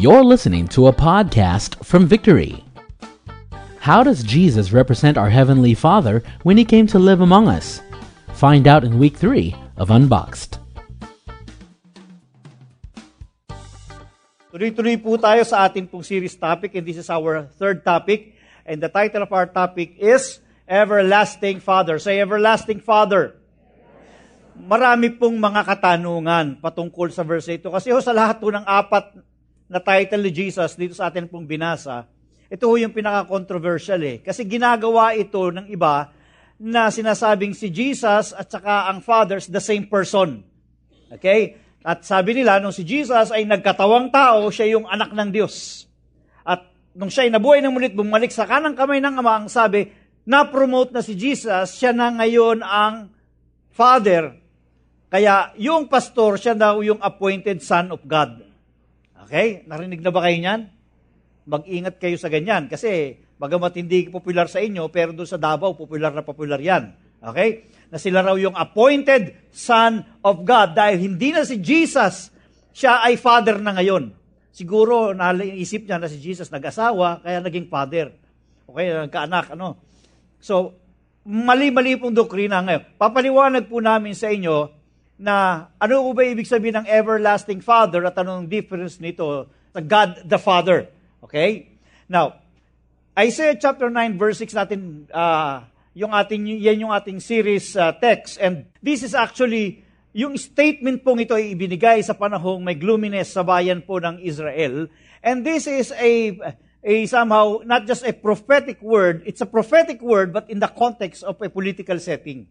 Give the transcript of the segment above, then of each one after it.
You're listening to a podcast from Victory. How does Jesus represent our Heavenly Father when He came to live among us? Find out in week 3 of Unboxed. Tuloy-tuloy po tayo sa ating pong series topic and this is our third topic. And the title of our topic is Everlasting Father. Say Everlasting Father. Marami pong mga katanungan patungkol sa verse ito. Kasi ho, sa lahat po ng apat na title ni Jesus dito sa atin pong binasa, ito ho yung pinaka-controversial eh. Kasi ginagawa ito ng iba na sinasabing si Jesus at saka ang Father the same person. Okay? At sabi nila, nung si Jesus ay nagkatawang tao, siya yung anak ng Diyos. At nung siya ay nabuhay ng mulit, bumalik sa kanang kamay ng Ama, ang sabi, na-promote na si Jesus, siya na ngayon ang Father. Kaya yung pastor, siya daw yung appointed Son of God. Okay? Narinig na ba kayo niyan? Mag-ingat kayo sa ganyan. Kasi, bagamat hindi popular sa inyo, pero doon sa Davao, popular na popular yan. Okay? Na sila raw yung appointed Son of God. Dahil hindi na si Jesus, siya ay Father na ngayon. Siguro, naisip niya na si Jesus nag-asawa, kaya naging Father. Okay, nagkaanak, ano. So, mali-mali pong doktrina ngayon. Papaliwanag po namin sa inyo na ano ba ibig sabihin ng everlasting Father at anong difference nito sa God the Father. Okay? Now, Isaiah chapter 9 verse 6 natin uh, yung ating yan yung ating series uh, text and this is actually yung statement pong ito ay ibinigay sa panahong may gloominess sa bayan po ng Israel and this is a a somehow not just a prophetic word it's a prophetic word but in the context of a political setting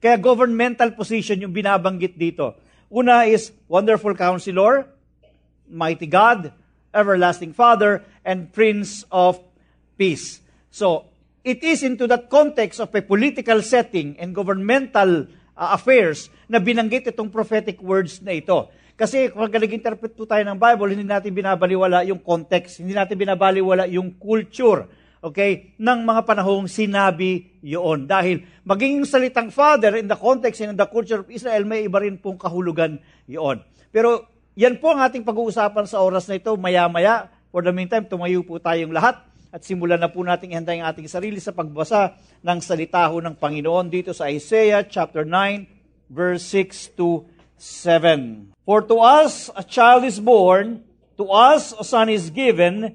kaya governmental position yung binabanggit dito una is wonderful counselor mighty God everlasting Father, and Prince of Peace. So, it is into that context of a political setting and governmental uh, affairs na binanggit itong prophetic words na ito. Kasi kung nag-interpret po tayo ng Bible, hindi natin binabaliwala yung context, hindi natin binabaliwala yung culture, okay, ng mga panahong sinabi yun. Dahil maging salitang Father in the context and in the culture of Israel, may iba rin pong kahulugan yun. Pero yan po ang ating pag-uusapan sa oras na ito, maya-maya. For the meantime, tumayo po tayong lahat at simulan na po natin ihanda ang ating sarili sa pagbasa ng salita ho ng Panginoon dito sa Isaiah chapter 9, verse 6 to 7. For to us a child is born, to us a son is given,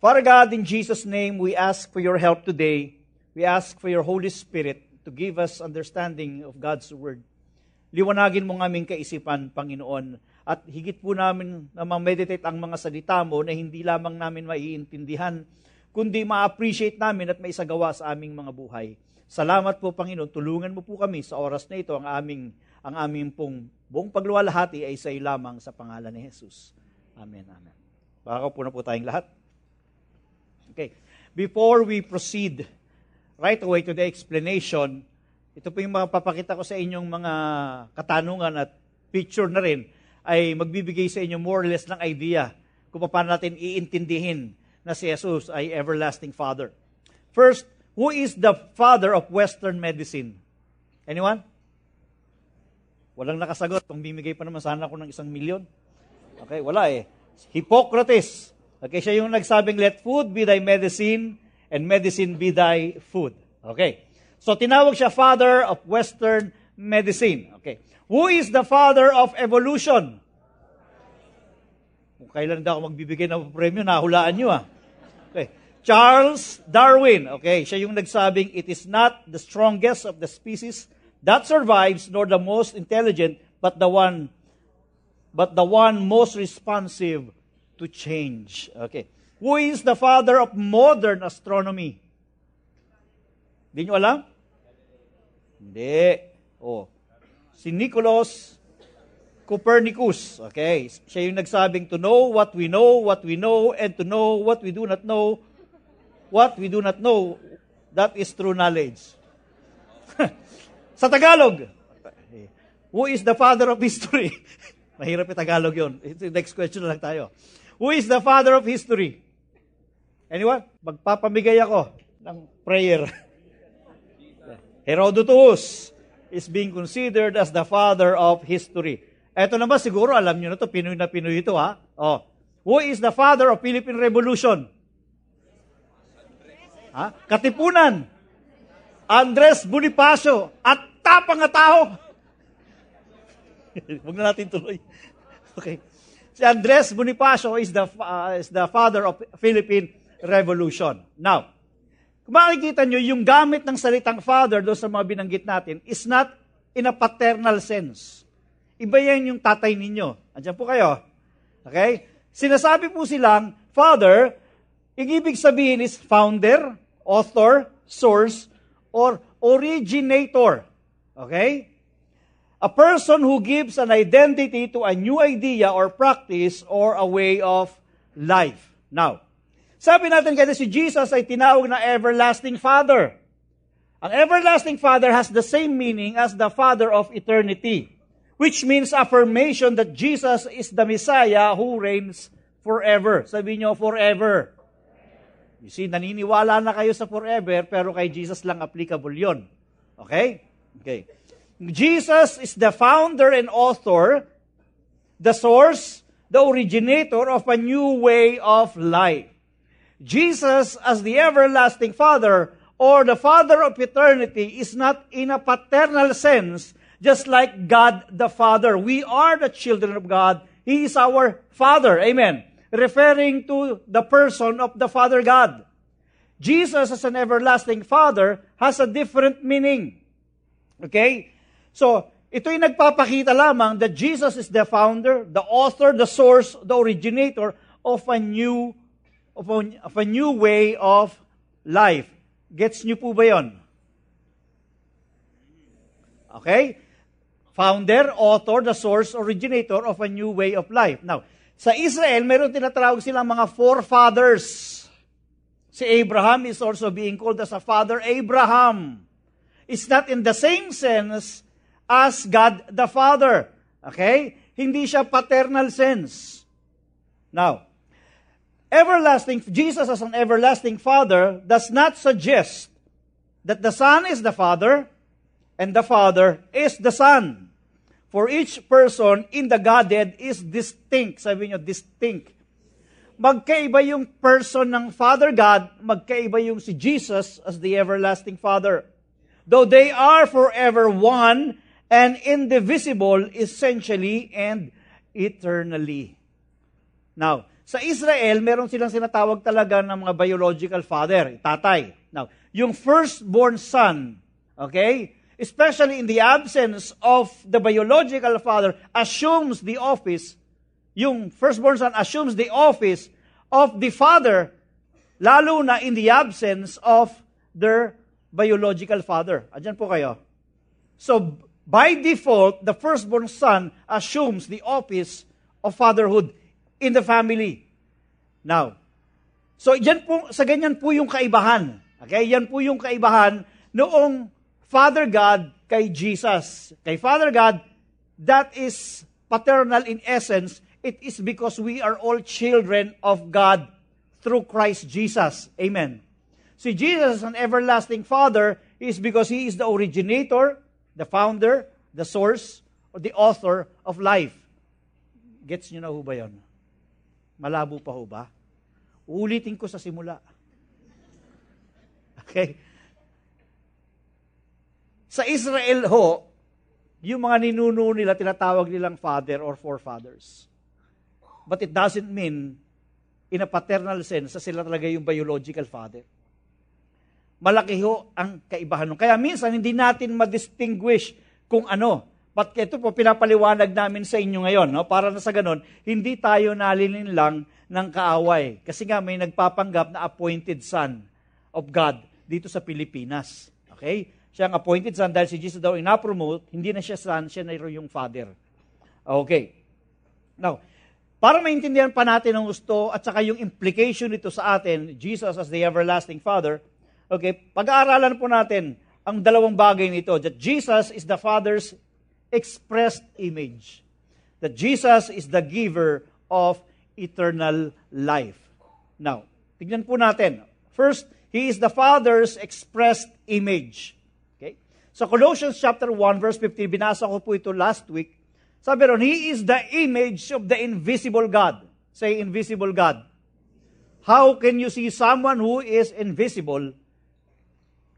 Father God, in Jesus' name, we ask for your help today. We ask for your Holy Spirit to give us understanding of God's Word. Liwanagin mo ng aming kaisipan, Panginoon. At higit po namin na ma-meditate ang mga salita mo na hindi lamang namin maiintindihan, kundi ma-appreciate namin at maisagawa sa aming mga buhay. Salamat po, Panginoon. Tulungan mo po kami sa oras na ito ang aming, ang aming pong buong pagluwalhati ay sa iyo lamang sa pangalan ni Jesus. Amen, amen. Baka po na po tayong lahat. Okay. Before we proceed right away to the explanation, ito po yung mapapakita ko sa inyong mga katanungan at picture na rin ay magbibigay sa inyo more or less ng idea kung paano natin iintindihin na si Jesus ay everlasting Father. First, who is the father of Western medicine? Anyone? Walang nakasagot. Kung bimigay pa naman sana ako ng isang milyon. Okay, wala eh. Hippocrates. Okay, siya yung nagsabing, let food be thy medicine and medicine be thy food. Okay. So tinawag siya father of Western medicine. Okay. Who is the father of evolution? Kung kailan daw ako magbibigay ng premyo, nahulaan nyo ah. Okay. Charles Darwin. Okay, siya yung nagsabing, it is not the strongest of the species that survives, nor the most intelligent, but the one but the one most responsive to change. Okay. Who is the father of modern astronomy? Hindi nyo alam? Hindi. Oh. Si Nicholas Copernicus. Okay, siya yung nagsabing to know what we know, what we know, and to know what we do not know, what we do not know, that is true knowledge. Sa Tagalog, who is the father of history? Mahirap yung Tagalog yun. Next question na lang tayo. Who is the father of history? Anyone? Magpapamigay ako ng prayer. Herodotus is being considered as the father of history. Ito naman siguro, alam nyo na to, Pinoy na Pinoy ito ha. Oh. Who is the father of Philippine Revolution? Ha? Katipunan. Andres Bonifacio. At tapang na tao. Huwag na natin tuloy. Okay. Si Andres Bonifacio is the, uh, is the father of Philippine Revolution. Now, kung makikita nyo, yung gamit ng salitang father doon sa mga binanggit natin is not in a paternal sense. Iba yan yung tatay ninyo. Andiyan po kayo. Okay? Sinasabi po silang, father, ibig sabihin is founder, author, source, or originator. Okay? A person who gives an identity to a new idea or practice or a way of life. Now, sabi natin kasi si Jesus ay tinawag na everlasting Father. Ang everlasting Father has the same meaning as the Father of eternity, which means affirmation that Jesus is the Messiah who reigns forever. Sabi niyo, forever. You see, naniniwala na kayo sa forever, pero kay Jesus lang applicable yon. Okay? Okay. Jesus is the founder and author, the source, the originator of a new way of life. Jesus as the everlasting Father or the Father of eternity is not in a paternal sense, just like God the Father. We are the children of God. He is our Father. Amen. Referring to the person of the Father God. Jesus as an everlasting Father has a different meaning. Okay? So, ito'y nagpapakita lamang that Jesus is the founder, the author, the source, the originator of a new of a, of a new way of life. Gets nyo po ba yon? Okay? Founder, author, the source, originator of a new way of life. Now, sa Israel, meron tinatawag silang mga forefathers. Si Abraham is also being called as a father Abraham. It's not in the same sense as God the Father. Okay? Hindi siya paternal sense. Now, everlasting, Jesus as an everlasting Father does not suggest that the Son is the Father and the Father is the Son. For each person in the Godhead is distinct. Sabi niyo, distinct. Magkaiba yung person ng Father God, magkaiba yung si Jesus as the everlasting Father. Though they are forever one and indivisible essentially and eternally. Now, sa Israel, meron silang sinatawag talaga ng mga biological father, tatay. Now, yung firstborn son, okay, especially in the absence of the biological father, assumes the office, yung firstborn son assumes the office of the father, lalo na in the absence of their biological father. Adyan po kayo. So, by default, the firstborn son assumes the office of fatherhood in the family. Now, so yan po, sa ganyan po yung kaibahan. Okay? Yan po yung kaibahan noong Father God kay Jesus. Kay Father God, that is paternal in essence. It is because we are all children of God through Christ Jesus. Amen. Si Jesus, an everlasting Father, is because He is the originator, the founder, the source, or the author of life. Gets nyo na ho ba yun? Malabo pa ho ba? Uulitin ko sa simula. Okay? Sa Israel ho, yung mga ninuno nila, tinatawag nilang father or forefathers. But it doesn't mean, in a paternal sense, na sila talaga yung biological father. Malaki ho ang kaibahan. Kaya minsan, hindi natin ma-distinguish kung ano But ito po, pinapaliwanag namin sa inyo ngayon, no? para na sa ganun, hindi tayo nalilin lang ng kaaway. Kasi nga may nagpapanggap na appointed son of God dito sa Pilipinas. Okay? Siya ang appointed son dahil si Jesus daw ina-promote, hindi na siya son, siya na yung father. Okay. Now, para maintindihan pa natin ang gusto at saka yung implication nito sa atin, Jesus as the everlasting Father, okay, pag-aaralan po natin ang dalawang bagay nito, that Jesus is the Father's expressed image. That Jesus is the giver of eternal life. Now, tignan po natin. First, He is the Father's expressed image. Okay? Sa Colossians chapter 1 verse 15, binasa ko po ito last week. Sabi ron, He is the image of the invisible God. Say, invisible God. How can you see someone who is invisible?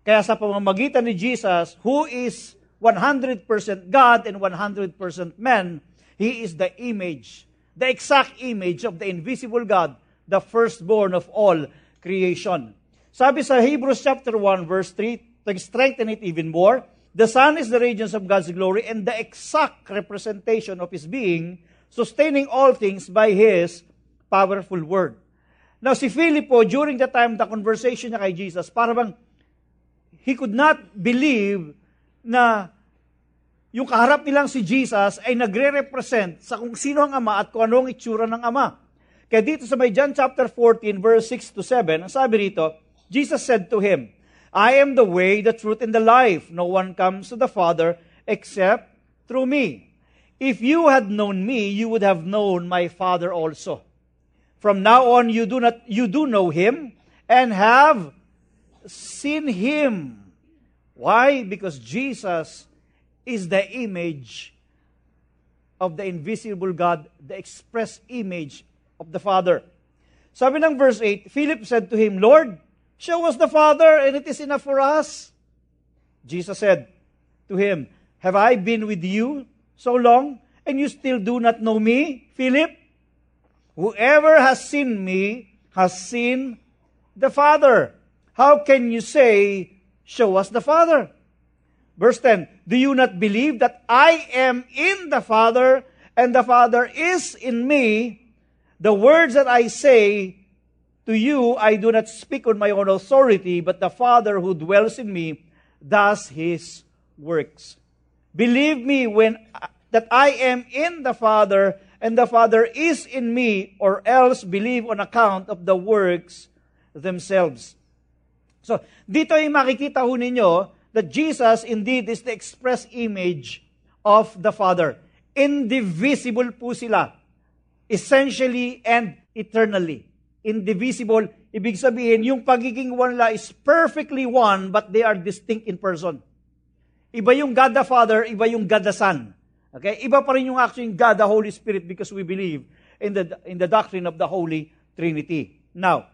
Kaya sa pamamagitan ni Jesus, who is 100% God and 100% man, He is the image, the exact image of the invisible God, the firstborn of all creation. Sabi sa Hebrews chapter 1 verse 3, to strengthen it even more, the Son is the radiance of God's glory and the exact representation of His being, sustaining all things by His powerful word. Now, si Philippo, during the time the conversation niya kay Jesus, para bang he could not believe na yung kaharap nilang si Jesus ay nagre-represent sa kung sino ang Ama at kung ano ang itsura ng Ama. Kaya dito sa may John chapter 14, verse 6 to 7, ang sabi rito, Jesus said to him, I am the way, the truth, and the life. No one comes to the Father except through me. If you had known me, you would have known my Father also. From now on, you do not, you do know him and have seen him. Why? Because Jesus is the image of the invisible God, the express image of the Father. Sabi ng verse 8, Philip said to him, Lord, show us the Father, and it is enough for us. Jesus said to him, Have I been with you so long, and you still do not know me, Philip? Whoever has seen me has seen the Father. How can you say, Show us the Father? Verse 10 Do you not believe that I am in the Father, and the Father is in me? The words that I say to you, I do not speak on my own authority, but the Father who dwells in me does his works. Believe me when that I am in the Father and the Father is in me, or else believe on account of the works themselves. So, dito ay makikita ho ninyo that Jesus indeed is the express image of the Father. Indivisible po sila. Essentially and eternally. Indivisible, ibig sabihin, yung pagiging one la is perfectly one, but they are distinct in person. Iba yung God the Father, iba yung God the Son. Okay? Iba pa rin yung actually God the Holy Spirit because we believe in the, in the doctrine of the Holy Trinity. Now,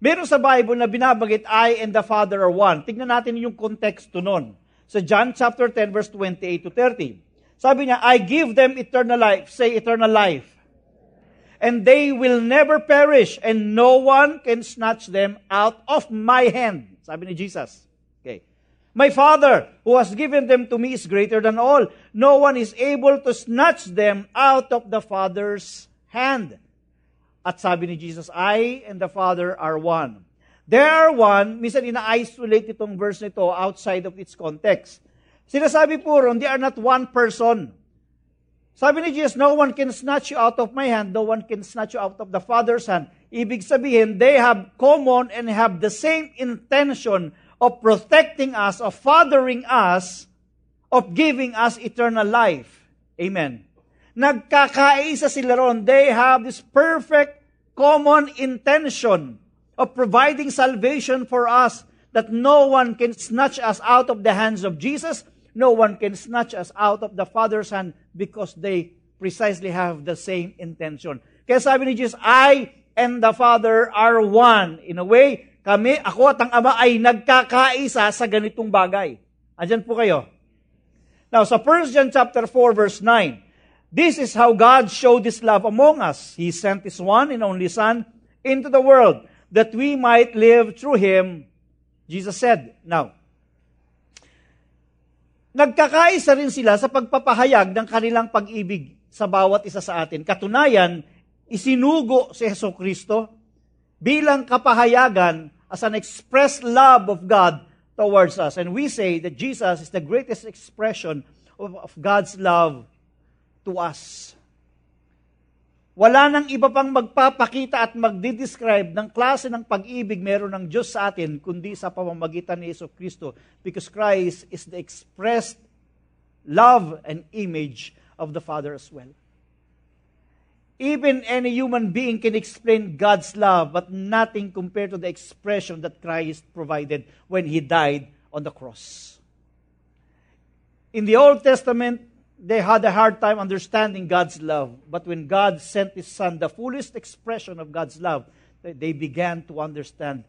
meron sa Bible na binabagit, I and the Father are one. Tignan natin yung konteksto nun. Sa John chapter 10 verse 28 to 30. Sabi niya, I give them eternal life. Say eternal life. And they will never perish and no one can snatch them out of my hand. Sabi ni Jesus. Okay. My Father, who has given them to me, is greater than all. No one is able to snatch them out of the Father's hand. At sabi ni Jesus, I and the Father are one. They are one, minsan ina-isolate itong verse nito outside of its context. Sinasabi po ron, they are not one person. Sabi ni Jesus, no one can snatch you out of my hand, no one can snatch you out of the Father's hand. Ibig sabihin, they have common and have the same intention of protecting us, of fathering us, of giving us eternal life. Amen. Nagkakaisa sila ron. They have this perfect common intention of providing salvation for us that no one can snatch us out of the hands of Jesus. No one can snatch us out of the Father's hand because they precisely have the same intention. Kaya sabi ni Jesus, I and the Father are one. In a way, kami, ako at ang Ama ay nagkakaisa sa ganitong bagay. Andyan po kayo. Now, sa 1 John chapter 4, verse 9, This is how God showed His love among us. He sent His one and only Son into the world that we might live through Him, Jesus said. Now, nagkakaisa rin sila sa pagpapahayag ng kanilang pag-ibig sa bawat isa sa atin. Katunayan, isinugo si Heso Kristo bilang kapahayagan as an express love of God towards us. And we say that Jesus is the greatest expression of, of God's love to us. Wala nang iba pang magpapakita at magdidescribe ng klase ng pag-ibig meron ng Diyos sa atin, kundi sa pamamagitan ni Yeso Kristo. Because Christ is the expressed love and image of the Father as well. Even any human being can explain God's love, but nothing compared to the expression that Christ provided when He died on the cross. In the Old Testament, they had a hard time understanding God's love. But when God sent His Son, the fullest expression of God's love, they began to understand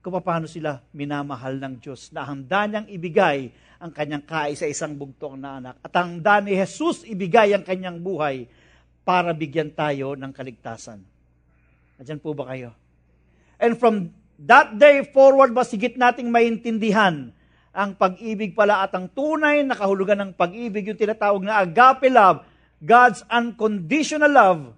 kung paano sila minamahal ng Diyos na handa niyang ibigay ang kanyang kaisa-isang bugtong na anak. At handa ni Jesus ibigay ang kanyang buhay para bigyan tayo ng kaligtasan. Nandiyan po ba kayo? And from that day forward, mas higit nating maintindihan ang pag-ibig pala at ang tunay na kahulugan ng pag-ibig, yung tinatawag na agape love, God's unconditional love,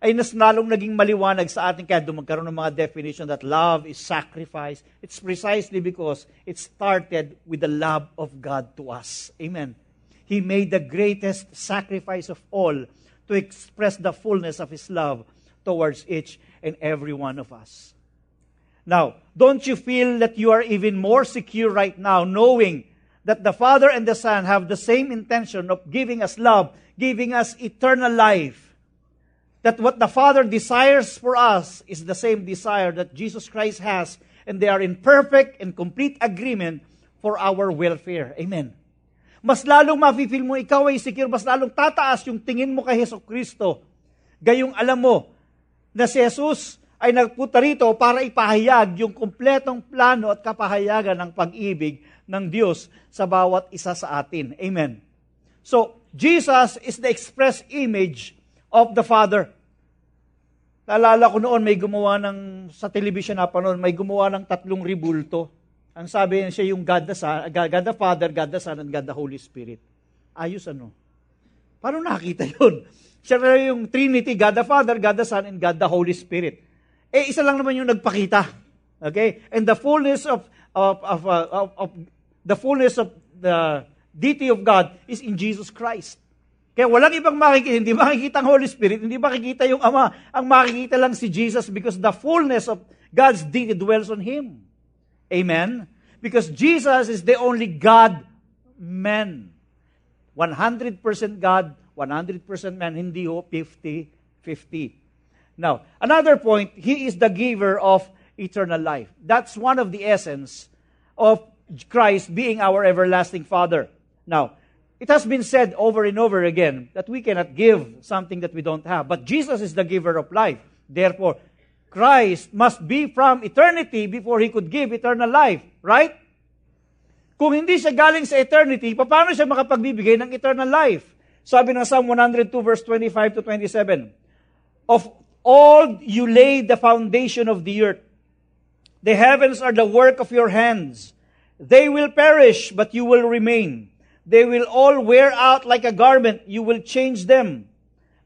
ay nas nalong naging maliwanag sa atin kaya magkaroon ng mga definition that love is sacrifice. It's precisely because it started with the love of God to us. Amen. He made the greatest sacrifice of all to express the fullness of His love towards each and every one of us. Now, don't you feel that you are even more secure right now knowing that the Father and the Son have the same intention of giving us love, giving us eternal life? That what the Father desires for us is the same desire that Jesus Christ has, and they are in perfect and complete agreement for our welfare. Amen. Mas lalong mafe-feel mo ikaw ay secure, mas lalong tataas yung tingin mo kay Heso Kristo. Gayong alam mo na si Jesus ay nagpunta rito para ipahayag yung kumpletong plano at kapahayagan ng pag-ibig ng Diyos sa bawat isa sa atin. Amen. So, Jesus is the express image of the Father. Naalala ko noon, may gumawa ng, sa television na pa noon, may gumawa ng tatlong ribulto. Ang sabi niya siya yung God the, Son, God the Father, God the Son, and God the Holy Spirit. Ayos ano? Paano nakita yun? Siya na yung Trinity, God the Father, God the Son, and God the Holy Spirit. Eh, isa lang naman yung nagpakita. Okay? And the fullness of, of, of, uh, of, of the fullness of the deity of God is in Jesus Christ. Kaya walang ibang makikita, hindi makikita ang Holy Spirit, hindi makikita yung Ama. Ang makikita lang si Jesus because the fullness of God's deity dwells on Him. Amen? Because Jesus is the only God man. 100% God, 100% man, hindi ho 50-50. Now, another point, He is the giver of eternal life. That's one of the essence of Christ being our everlasting Father. Now, it has been said over and over again that we cannot give something that we don't have. But Jesus is the giver of life. Therefore, Christ must be from eternity before He could give eternal life. Right? Kung hindi siya galing sa eternity, paano siya makapagbibigay ng eternal life? Sabi ng Psalm 102 verse 25 to 27, Of all you laid the foundation of the earth. The heavens are the work of your hands. They will perish, but you will remain. They will all wear out like a garment. You will change them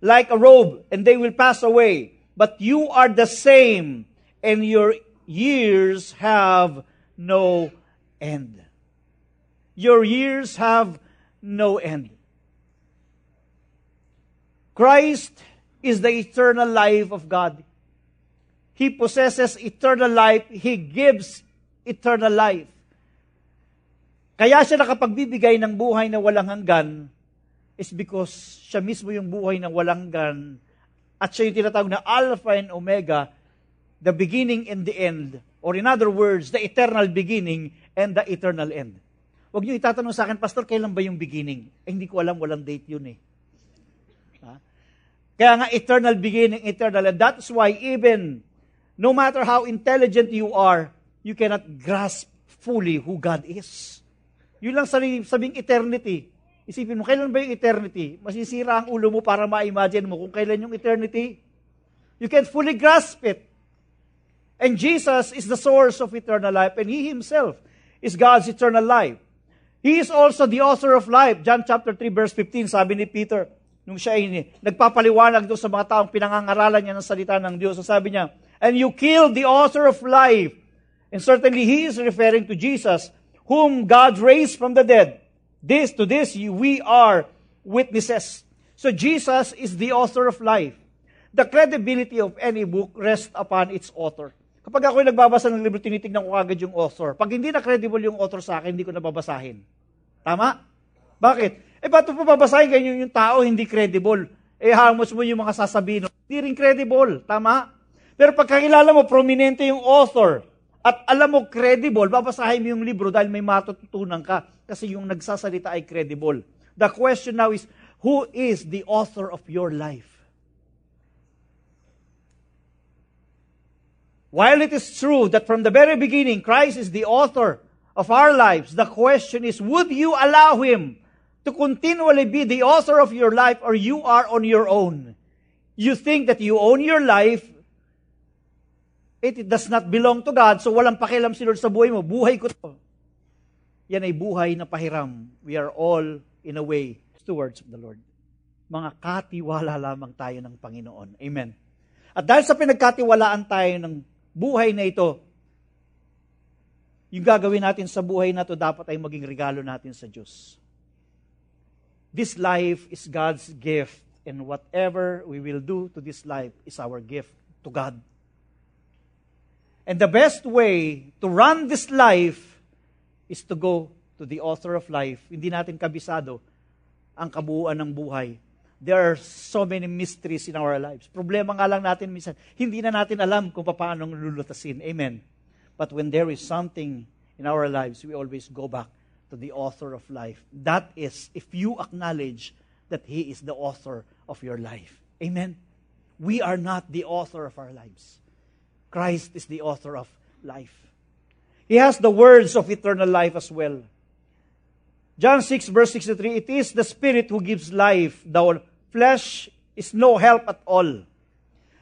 like a robe, and they will pass away. But you are the same, and your years have no end. Your years have no end. Christ is the eternal life of God. He possesses eternal life. He gives eternal life. Kaya siya nakapagbibigay ng buhay na walang hanggan is because siya mismo yung buhay na walang hanggan at siya yung tinatawag na Alpha and Omega, the beginning and the end. Or in other words, the eternal beginning and the eternal end. Huwag niyo itatanong sa akin, Pastor, kailan ba yung beginning? Eh, hindi ko alam, walang date yun eh. Kaya nga eternal beginning, eternal end. That's why even no matter how intelligent you are, you cannot grasp fully who God is. Yun lang sabing, sabing eternity. Isipin mo, kailan ba yung eternity? Masisira ang ulo mo para ma-imagine mo kung kailan yung eternity. You can't fully grasp it. And Jesus is the source of eternal life, and He Himself is God's eternal life. He is also the author of life. John chapter 3 verse 15, sabi ni Peter, nung siya ay nagpapaliwanag doon sa mga taong pinangangaralan niya ng salita ng Diyos. So sabi niya, and you killed the author of life. And certainly he is referring to Jesus, whom God raised from the dead. This to this we are witnesses. So Jesus is the author of life. The credibility of any book rests upon its author. Kapag ako nagbabasa ng libro, tinitignan ko agad yung author. Pag hindi na credible yung author sa akin, hindi ko nababasahin. Tama? Bakit? Eh, ba't mo babasahin ganyan yung tao, hindi credible? Eh, hamos mo yung mga sasabihin. Hindi rin credible. Tama? Pero pagkakilala mo, prominente yung author, at alam mo credible, babasahin mo yung libro dahil may matututunan ka kasi yung nagsasalita ay credible. The question now is, who is the author of your life? While it is true that from the very beginning Christ is the author of our lives, the question is, would you allow Him to continually be the author of your life or you are on your own? You think that you own your life It does not belong to God, so walang pakialam si Lord sa buhay mo. Buhay ko to. Yan ay buhay na pahiram. We are all, in a way, stewards of the Lord. Mga katiwala lamang tayo ng Panginoon. Amen. At dahil sa pinagkatiwalaan tayo ng buhay na ito, yung gagawin natin sa buhay na to dapat ay maging regalo natin sa Diyos. This life is God's gift, and whatever we will do to this life is our gift to God. And the best way to run this life is to go to the author of life. Hindi natin kabisado ang kabuuan ng buhay. There are so many mysteries in our lives. Problema nga lang natin minsan, hindi na natin alam kung paano lulutasin. Amen. But when there is something in our lives, we always go back to the author of life. That is, if you acknowledge that He is the author of your life. Amen. We are not the author of our lives. Christ is the author of life. He has the words of eternal life as well. John 6, verse 63 It is the Spirit who gives life, the flesh is no help at all.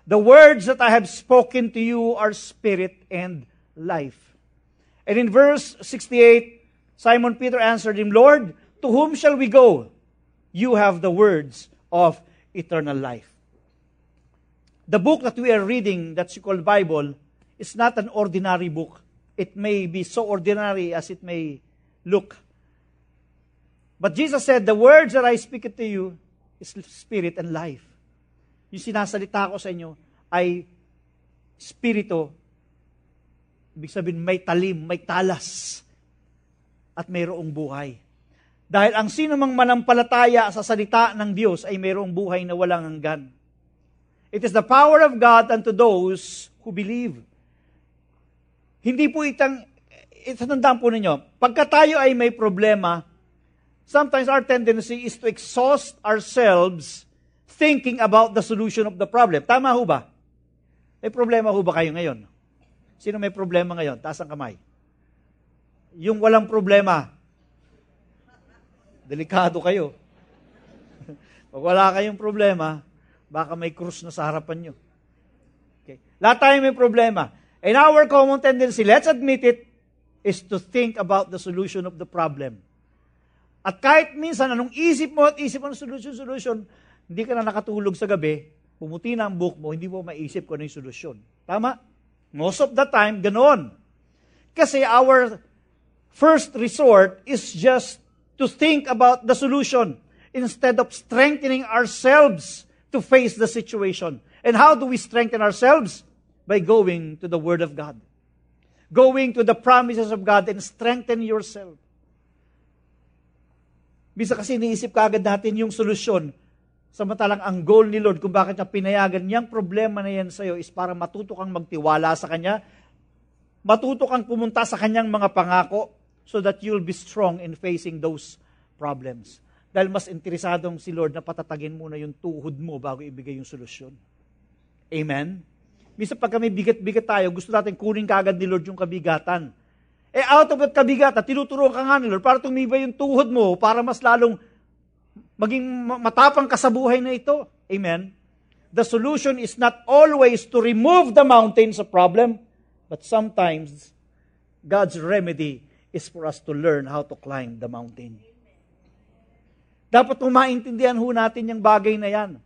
The words that I have spoken to you are spirit and life. And in verse 68, Simon Peter answered him, Lord, to whom shall we go? You have the words of eternal life the book that we are reading, that's called Bible, is not an ordinary book. It may be so ordinary as it may look. But Jesus said, The words that I speak to you is spirit and life. Yung sinasalita ko sa inyo ay spirito. Ibig sabihin, may talim, may talas, at mayroong buhay. Dahil ang sino mang manampalataya sa salita ng Diyos ay mayroong buhay na walang hanggan. It is the power of God unto those who believe. Hindi po itang, itatandaan po ninyo, pagka tayo ay may problema, sometimes our tendency is to exhaust ourselves thinking about the solution of the problem. Tama ho ba? May problema ho ba kayo ngayon? Sino may problema ngayon? Taas ang kamay. Yung walang problema, delikado kayo. Pag wala kayong problema, Baka may krus na sa harapan nyo. Okay. Lahat tayo may problema. And our common tendency, let's admit it, is to think about the solution of the problem. At kahit minsan, anong isip mo at isip mo ng solution, solution, hindi ka na nakatulog sa gabi, pumuti na ang book mo, hindi mo maisip kung ano yung solusyon. Tama? Most of the time, ganoon. Kasi our first resort is just to think about the solution instead of strengthening ourselves to face the situation. And how do we strengthen ourselves? By going to the Word of God. Going to the promises of God and strengthen yourself. Bisa kasi iniisip kagad natin yung solusyon. Samantalang ang goal ni Lord kung bakit niya pinayagan niyang problema na yan sa iyo is para matuto kang magtiwala sa Kanya, matuto kang pumunta sa Kanyang mga pangako so that you'll be strong in facing those problems. Dahil mas interesadong si Lord na patatagin muna yung tuhod mo bago ibigay yung solusyon. Amen? Misa pag kami bigat-bigat tayo, gusto natin kunin kagad ni Lord yung kabigatan. Eh out of that kabigatan, tinuturuan ka nga ni Lord para tumibay yung tuhod mo, para mas lalong maging matapang ka sa buhay na ito. Amen? The solution is not always to remove the mountains of problem, but sometimes God's remedy is for us to learn how to climb the mountain. Dapat maintindihan ho natin yung bagay na yan.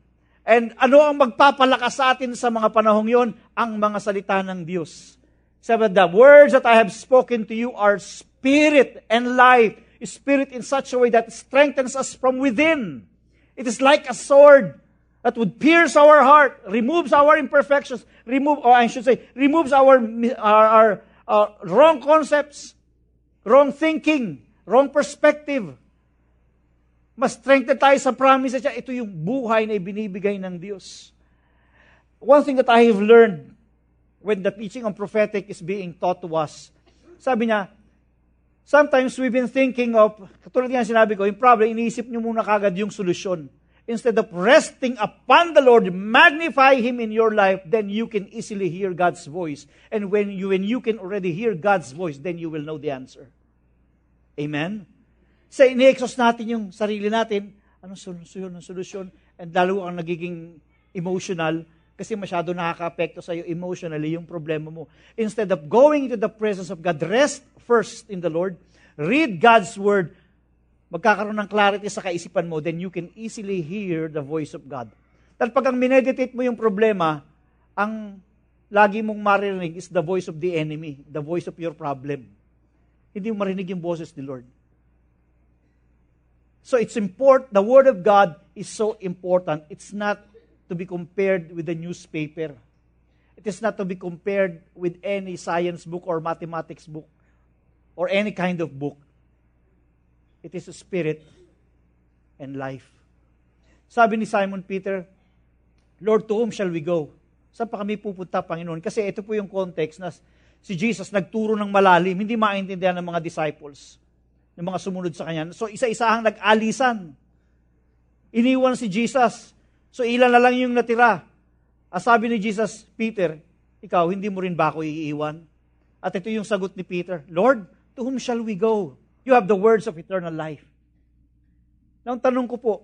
And ano ang magpapalakas sa atin sa mga panahong yon? Ang mga salita ng Diyos. Sabi, the words that I have spoken to you are spirit and life. Spirit in such a way that strengthens us from within. It is like a sword that would pierce our heart, removes our imperfections, remove, or I should say, removes our, our, our uh, wrong concepts, wrong thinking, wrong perspective. Mas strengthen tayo sa promises niya. Ito yung buhay na ibinibigay ng Diyos. One thing that I have learned when the teaching on prophetic is being taught to us, sabi niya, sometimes we've been thinking of, katulad nga sinabi ko, yung problem, iniisip niyo muna kagad yung solusyon instead of resting upon the Lord, magnify Him in your life, then you can easily hear God's voice. And when you, when you can already hear God's voice, then you will know the answer. Amen? Sa so, ini-exhaust natin yung sarili natin, anong solusyon, anong solusyon, and lalo ang nagiging emotional, kasi masyado nakaka-apekto sa iyo emotionally yung problema mo. Instead of going into the presence of God, rest first in the Lord, read God's Word, magkakaroon ng clarity sa kaisipan mo, then you can easily hear the voice of God. Dahil pag ang mineditate mo yung problema, ang lagi mong maririnig is the voice of the enemy, the voice of your problem. Hindi mo marinig yung boses ni Lord. So it's important, the Word of God is so important. It's not to be compared with the newspaper. It is not to be compared with any science book or mathematics book or any kind of book. It is a spirit and life. Sabi ni Simon Peter, Lord, to whom shall we go? Saan pa kami pupunta, Panginoon? Kasi ito po yung context na si Jesus nagturo ng malalim, hindi maintindihan ng mga disciples, ng mga sumunod sa Kanya. So isa-isahang nag-alisan. Iniwan si Jesus. So ilan na lang yung natira. As sabi ni Jesus, Peter, ikaw, hindi mo rin ba ako iiwan? At ito yung sagot ni Peter, Lord, to whom shall we go? You have the words of eternal life. Now, tanong ko po,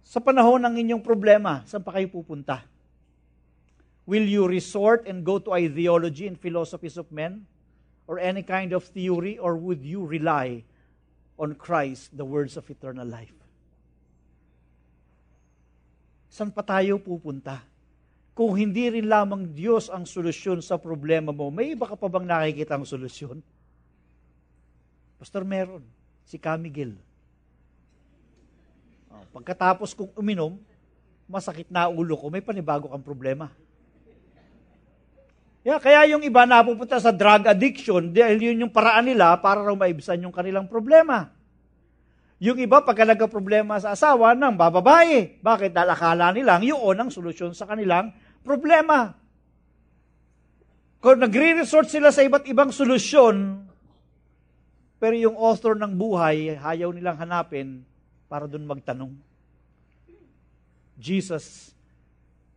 sa panahon ng inyong problema, saan pa kayo pupunta? Will you resort and go to ideology and philosophies of men? Or any kind of theory? Or would you rely on Christ, the words of eternal life? Saan pa tayo pupunta? Kung hindi rin lamang Diyos ang solusyon sa problema mo, may iba ka pa bang nakikita ang solusyon? Pastor, meron. Si Camigil. Oh, pagkatapos kong uminom, masakit na ulo ko, may panibago kang problema. Yeah, kaya yung iba napupunta sa drug addiction dahil yun yung paraan nila para raw maibsan yung kanilang problema. Yung iba, pagka nagka-problema sa asawa, nang bababae. Bakit? Dahil akala nilang yun ang solusyon sa kanilang problema. Kung nagre-resort sila sa iba't ibang solusyon, pero yung author ng buhay, hayaw nilang hanapin para dun magtanong. Jesus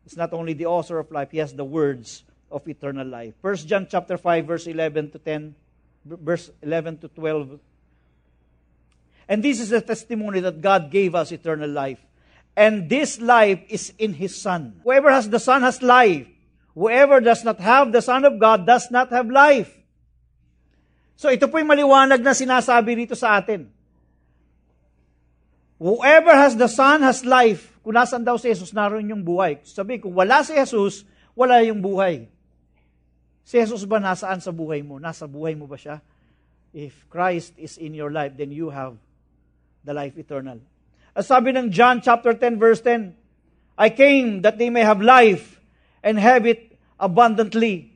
is not only the author of life, He has the words of eternal life. 1 John chapter 5, verse 11 to 10, verse 11 to 12. And this is the testimony that God gave us eternal life. And this life is in His Son. Whoever has the Son has life. Whoever does not have the Son of God does not have life. So ito po yung maliwanag na sinasabi rito sa atin. Whoever has the Son has life. Kung nasan daw si Jesus, naroon yung buhay. Sabi, kung wala si Jesus, wala yung buhay. Si Jesus ba nasaan sa buhay mo? Nasa buhay mo ba siya? If Christ is in your life, then you have the life eternal. As sabi ng John chapter 10 verse 10, I came that they may have life and have it abundantly.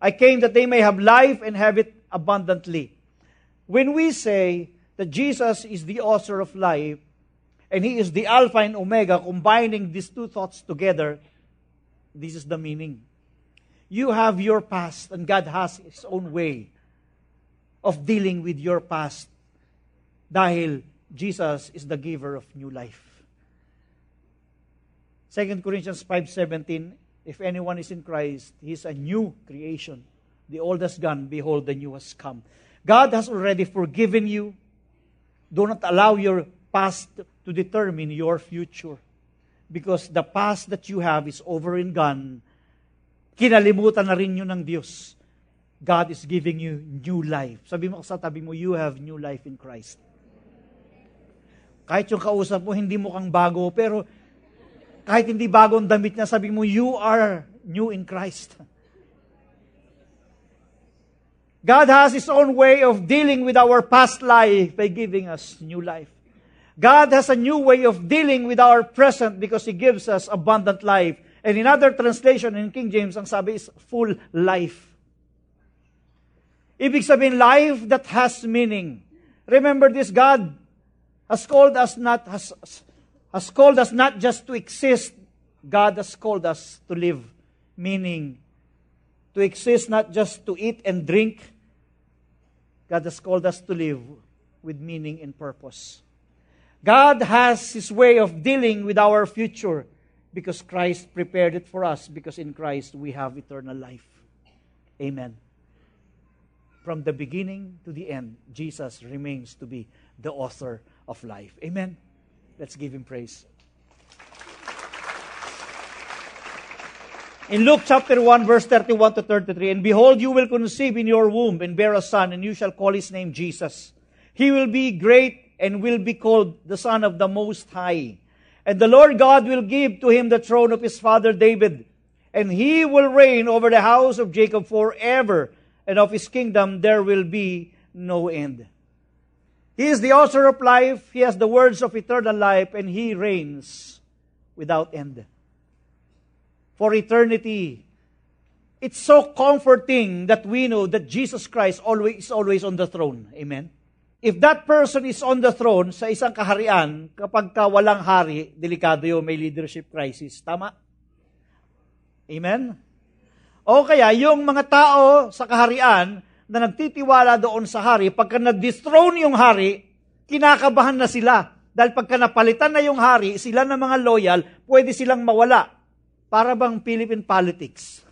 I came that they may have life and have it abundantly. When we say that Jesus is the author of life, and He is the Alpha and Omega, combining these two thoughts together, this is the meaning. You have your past, and God has His own way of dealing with your past dahil Jesus is the giver of new life. 2 Corinthians 5.17, if anyone is in Christ, he is a new creation. The old has gone, behold, the new has come. God has already forgiven you. Do not allow your past to determine your future. Because the past that you have is over and gone. Kinalimutan na rin yun ng Diyos. God is giving you new life. Sabi mo sa tabi mo, you have new life in Christ. Kahit yung kausap mo, hindi mo kang bago, pero kahit hindi bago ang damit niya, sabi mo, you are new in Christ. God has His own way of dealing with our past life by giving us new life. God has a new way of dealing with our present because He gives us abundant life. And in other translation, in King James, ang sabi is full life. Ibig sabihin, life that has meaning. Remember this, God has called us not, has, has called us not just to exist, God has called us to live, meaning to exist not just to eat and drink. God has called us to live with meaning and purpose. God has His way of dealing with our future because Christ prepared it for us, because in Christ we have eternal life. Amen. From the beginning to the end, Jesus remains to be the author of life. Amen. Let's give Him praise. In Luke chapter 1, verse 31 to 33, And behold, you will conceive in your womb and bear a son, and you shall call his name Jesus. He will be great and will be called the Son of the Most High. And the Lord God will give to him the throne of his father David, and he will reign over the house of Jacob forever, and of his kingdom there will be no end. He is the author of life, he has the words of eternal life, and he reigns without end. For eternity, it's so comforting that we know that Jesus Christ always is always on the throne. Amen. If that person is on the throne sa isang kaharian, kapag ka walang hari, delikado yun, may leadership crisis. Tama? Amen? O kaya, yung mga tao sa kaharian na nagtitiwala doon sa hari, pagka na-dethrone yung hari, kinakabahan na sila. Dahil pagka napalitan na yung hari, sila na mga loyal, pwede silang mawala. Para bang Philippine politics?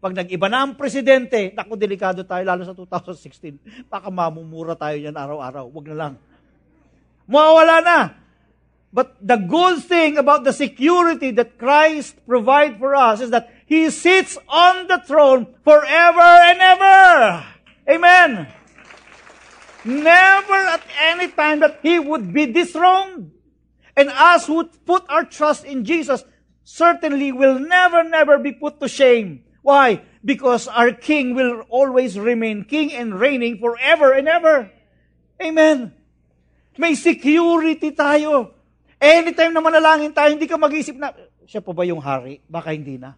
Pag nag-iba na ang presidente, naku, delikado tayo, lalo sa 2016. Baka mamumura tayo yan araw-araw. Huwag na lang. Mawawala na. But the good thing about the security that Christ provide for us is that He sits on the throne forever and ever. Amen. Never at any time that He would be dethroned. And us who put our trust in Jesus certainly will never, never be put to shame. Why? Because our King will always remain King and reigning forever and ever. Amen. May security tayo. Anytime na manalangin tayo, hindi ka mag-isip na, siya pa ba yung hari? Baka hindi na.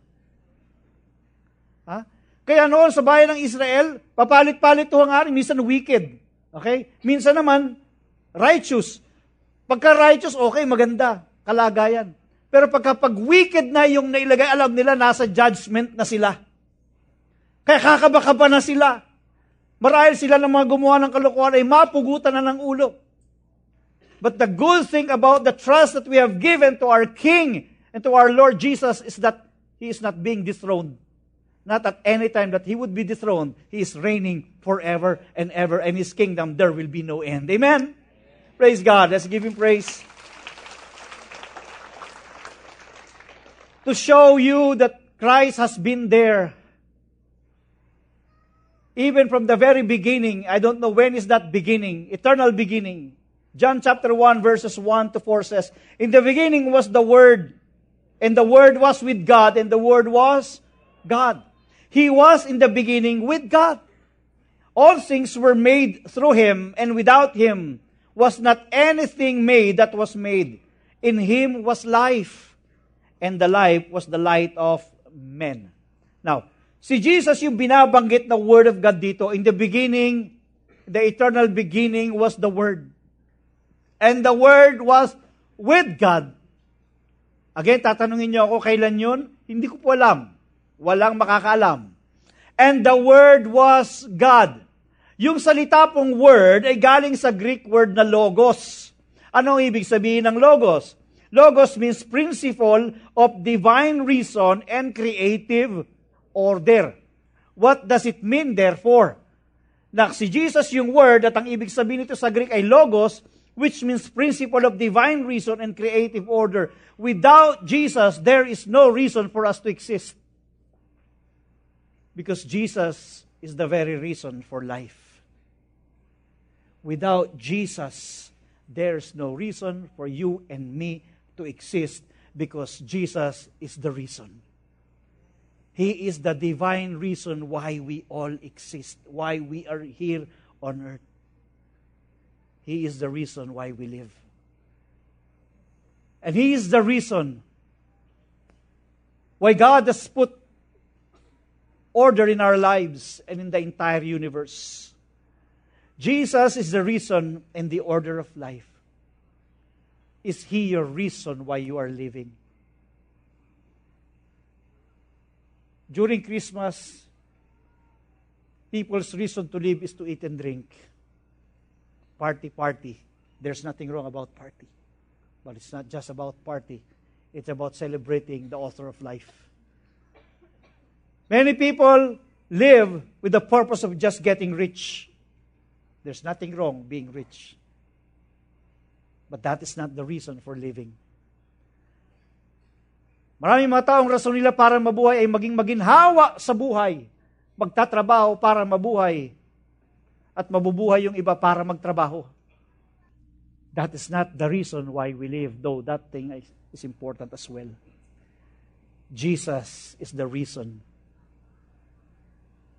Ha? Kaya noon sa bayan ng Israel, papalit-palit to ang hari, minsan wicked. Okay? Minsan naman, righteous. Pagka righteous, okay, maganda, kalagayan. Pero pagka pag wicked na yung nailagay, alam nila nasa judgment na sila. Kaya kakaba-kaba na sila. Marahil sila ng mga gumawa ng kalokohan ay mapugutan na ng ulo. But the good thing about the trust that we have given to our King and to our Lord Jesus is that He is not being dethroned. Not at any time that He would be dethroned. He is reigning forever and ever, and His kingdom there will be no end. Amen? Praise God. Let's give Him praise. To show you that Christ has been there. Even from the very beginning, I don't know when is that beginning, eternal beginning. John chapter 1 verses 1 to 4 says, In the beginning was the Word, and the Word was with God, and the Word was God. He was in the beginning with God. All things were made through Him, and without Him was not anything made that was made. In Him was life and the life was the light of men. Now, si Jesus yung binabanggit na Word of God dito, in the beginning, the eternal beginning was the Word. And the Word was with God. Again, tatanungin niyo ako, kailan yun? Hindi ko po alam. Walang makakaalam. And the Word was God. Yung salita pong word ay galing sa Greek word na logos. Anong ibig sabihin ng logos? Logos means principle of divine reason and creative order. What does it mean, therefore? Na si Jesus yung word at ang ibig sabihin nito sa Greek ay logos, which means principle of divine reason and creative order. Without Jesus, there is no reason for us to exist. Because Jesus is the very reason for life. Without Jesus, there's no reason for you and me to exist because Jesus is the reason. He is the divine reason why we all exist, why we are here on earth. He is the reason why we live. And He is the reason why God has put order in our lives and in the entire universe. Jesus is the reason and the order of life. Is He your reason why you are living? During Christmas, people's reason to live is to eat and drink. Party, party. There's nothing wrong about party. But it's not just about party. It's about celebrating the author of life. Many people live with the purpose of just getting rich. There's nothing wrong being rich. But that is not the reason for living. Maraming mga taong rason nila para mabuhay ay maging maginhawa sa buhay. Magtatrabaho para mabuhay. At mabubuhay yung iba para magtrabaho. That is not the reason why we live, though that thing is important as well. Jesus is the reason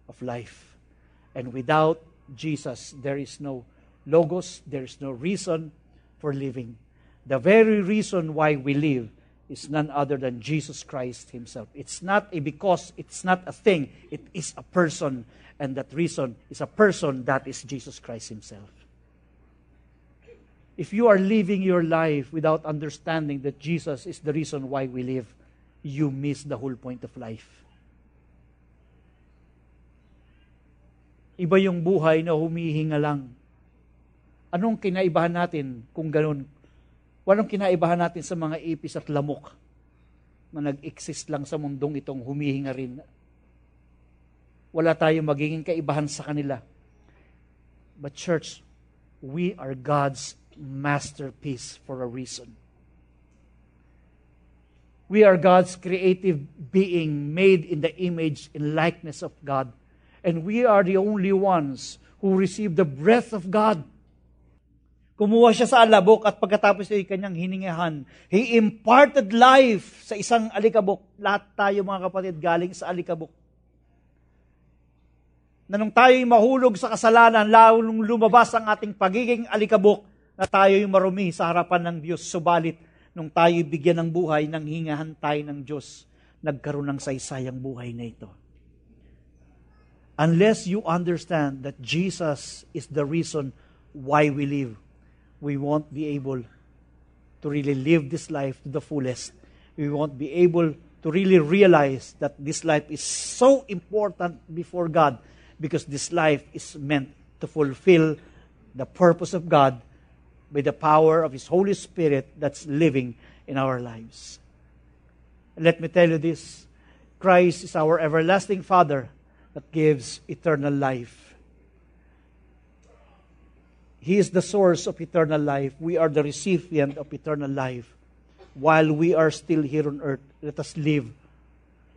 of life. And without Jesus, there is no logos, there is no reason for living. The very reason why we live is none other than Jesus Christ Himself. It's not a because, it's not a thing, it is a person. And that reason is a person that is Jesus Christ Himself. If you are living your life without understanding that Jesus is the reason why we live, you miss the whole point of life. Iba yung buhay na humihinga lang. Anong kinaibahan natin kung ganun? Walang kinaibahan natin sa mga ipis at lamok na nag-exist lang sa mundong itong humihinga rin. Wala tayong magiging kaibahan sa kanila. But church, we are God's masterpiece for a reason. We are God's creative being made in the image and likeness of God. And we are the only ones who receive the breath of God Kumuha siya sa alabok at pagkatapos ay kanyang hiningahan. He imparted life sa isang alikabok. Lahat tayo mga kapatid galing sa alikabok. Na nung tayo'y mahulog sa kasalanan, lalong lumabas ang ating pagiging alikabok na tayo'y marumi sa harapan ng Diyos. Subalit, nung tayo'y bigyan ng buhay, nang hingahan tayo ng Diyos, nagkaroon ng saysayang buhay na ito. Unless you understand that Jesus is the reason why we live, we won't be able to really live this life to the fullest. We won't be able to really realize that this life is so important before God because this life is meant to fulfill the purpose of God by the power of His Holy Spirit that's living in our lives. let me tell you this Christ is our everlasting Father that gives eternal life. He is the source of eternal life. We are the recipient of eternal life. While we are still here on earth, let us live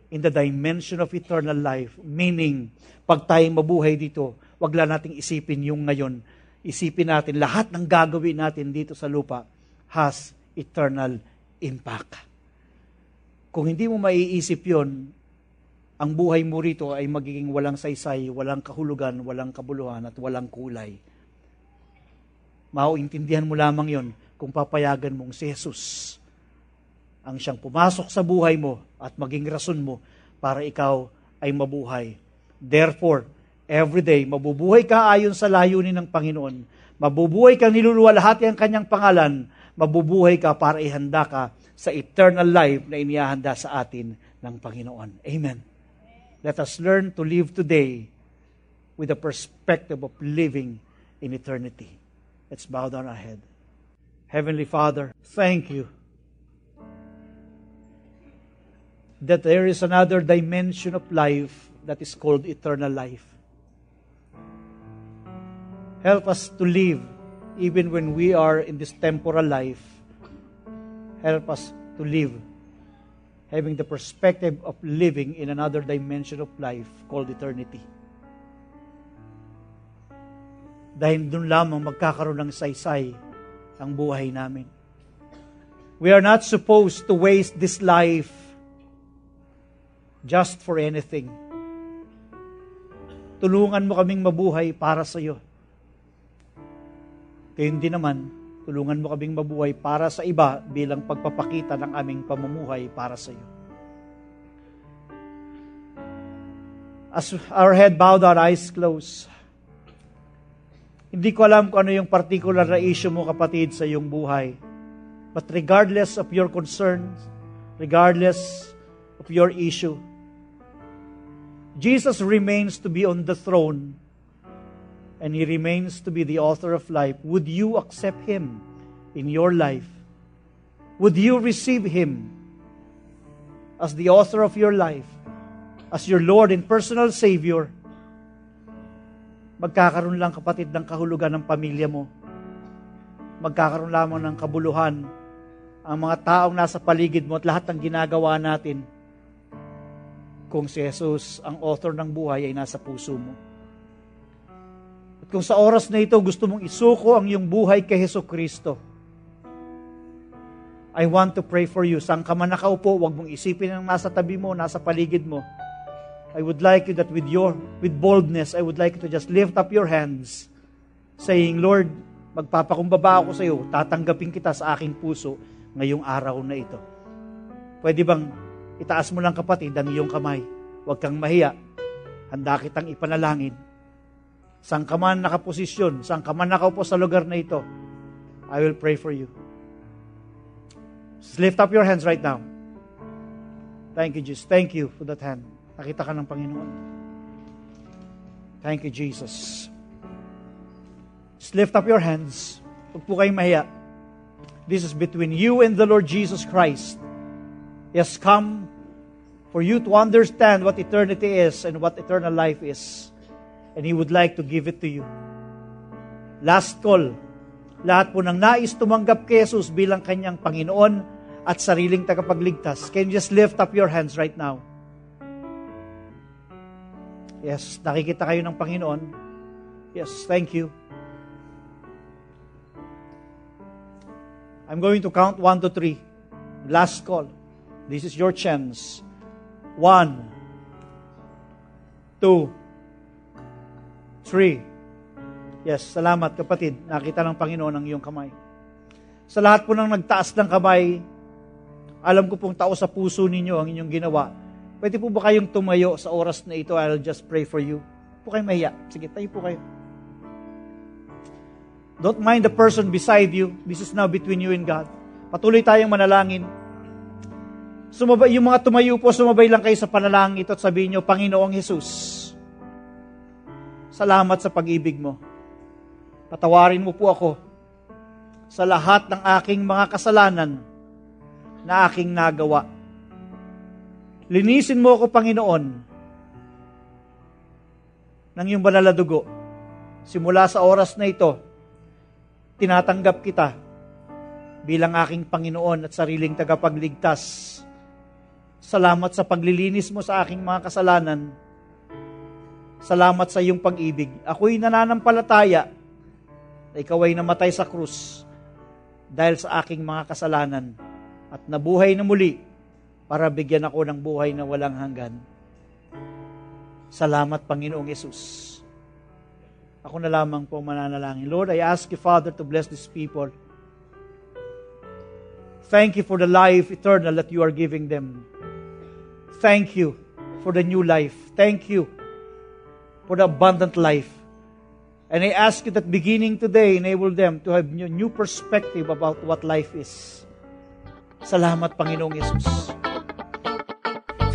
in the dimension of eternal life. Meaning, pag tayo mabuhay dito, wag lang nating isipin yung ngayon. Isipin natin, lahat ng gagawin natin dito sa lupa has eternal impact. Kung hindi mo maiisip yon, ang buhay mo rito ay magiging walang saysay, walang kahulugan, walang kabuluhan, at walang kulay mauintindihan mo lamang yon kung papayagan mong si Jesus ang siyang pumasok sa buhay mo at maging rason mo para ikaw ay mabuhay. Therefore, every day, mabubuhay ka ayon sa layunin ng Panginoon. Mabubuhay kang niluluwalhati ang kanyang pangalan. Mabubuhay ka para ihanda ka sa eternal life na inihahanda sa atin ng Panginoon. Amen. Let us learn to live today with the perspective of living in eternity. Let's bow down our head. Heavenly Father, thank you that there is another dimension of life that is called eternal life. Help us to live even when we are in this temporal life. Help us to live having the perspective of living in another dimension of life called eternity. Dahil doon lamang magkakaroon ng saysay ang buhay namin. We are not supposed to waste this life just for anything. Tulungan mo kaming mabuhay para sa iyo. Kaya hindi naman, Tulungan mo kaming mabuhay para sa iba bilang pagpapakita ng aming pamumuhay para sa iyo. As our head bowed, our eyes closed. Hindi ko alam kung ano yung particular na issue mo, kapatid, sa iyong buhay. But regardless of your concerns, regardless of your issue, Jesus remains to be on the throne and He remains to be the author of life. Would you accept Him in your life? Would you receive Him as the author of your life, as your Lord and personal Savior? Magkakaroon lang kapatid ng kahulugan ng pamilya mo. Magkakaroon lamang ng kabuluhan ang mga taong nasa paligid mo at lahat ng ginagawa natin kung si Jesus, ang author ng buhay, ay nasa puso mo. At kung sa oras na ito gusto mong isuko ang iyong buhay kay Heso Kristo, I want to pray for you. Saan ka man nakaupo, huwag mong isipin ang nasa tabi mo, nasa paligid mo. I would like you that with your with boldness, I would like you to just lift up your hands, saying, Lord, magpapakumbaba ako sa iyo, tatanggapin kita sa aking puso ngayong araw na ito. Pwede bang itaas mo lang kapatid ang iyong kamay? Huwag kang mahiya. Handa kitang ipanalangin. Saan ka man nakaposisyon, saan ka man nakaupo sa lugar na ito, I will pray for you. Just lift up your hands right now. Thank you, Jesus. Thank you for that hand. Nakita ka ng Panginoon. Thank you, Jesus. Just lift up your hands. Huwag po kayong mahiya. This is between you and the Lord Jesus Christ. He has come for you to understand what eternity is and what eternal life is. And He would like to give it to you. Last call. Lahat po ng nais tumanggap kay Jesus bilang kanyang Panginoon at sariling tagapagligtas. Can you just lift up your hands right now? Yes, nakikita kayo ng Panginoon. Yes, thank you. I'm going to count one to three. Last call. This is your chance. One, two, three. Yes, salamat kapatid. Nakita ng Panginoon ang iyong kamay. Sa lahat po ng nagtaas ng kamay, alam ko pong tao sa puso ninyo ang inyong ginawa Pwede po ba kayong tumayo sa oras na ito? I'll just pray for you. Po kayo mahiya. Sige, tayo po kayo. Don't mind the person beside you. This is now between you and God. Patuloy tayong manalangin. Sumabay, yung mga tumayo po, sumabay lang kayo sa panalangin ito at sabihin nyo, Panginoong Jesus, salamat sa pag-ibig mo. Patawarin mo po ako sa lahat ng aking mga kasalanan na aking nagawa Linisin mo ako, Panginoon, ng iyong banal na dugo. Simula sa oras na ito, tinatanggap kita bilang aking Panginoon at sariling tagapagligtas. Salamat sa paglilinis mo sa aking mga kasalanan. Salamat sa iyong pag-ibig. Ako'y nananampalataya na ikaw ay namatay sa krus dahil sa aking mga kasalanan at nabuhay na muli para bigyan ako ng buhay na walang hanggan. Salamat, Panginoong Yesus. Ako na lamang po mananalangin. Lord, I ask you, Father, to bless these people. Thank you for the life eternal that you are giving them. Thank you for the new life. Thank you for the abundant life. And I ask you that beginning today, enable them to have new perspective about what life is. Salamat, Panginoong Yesus.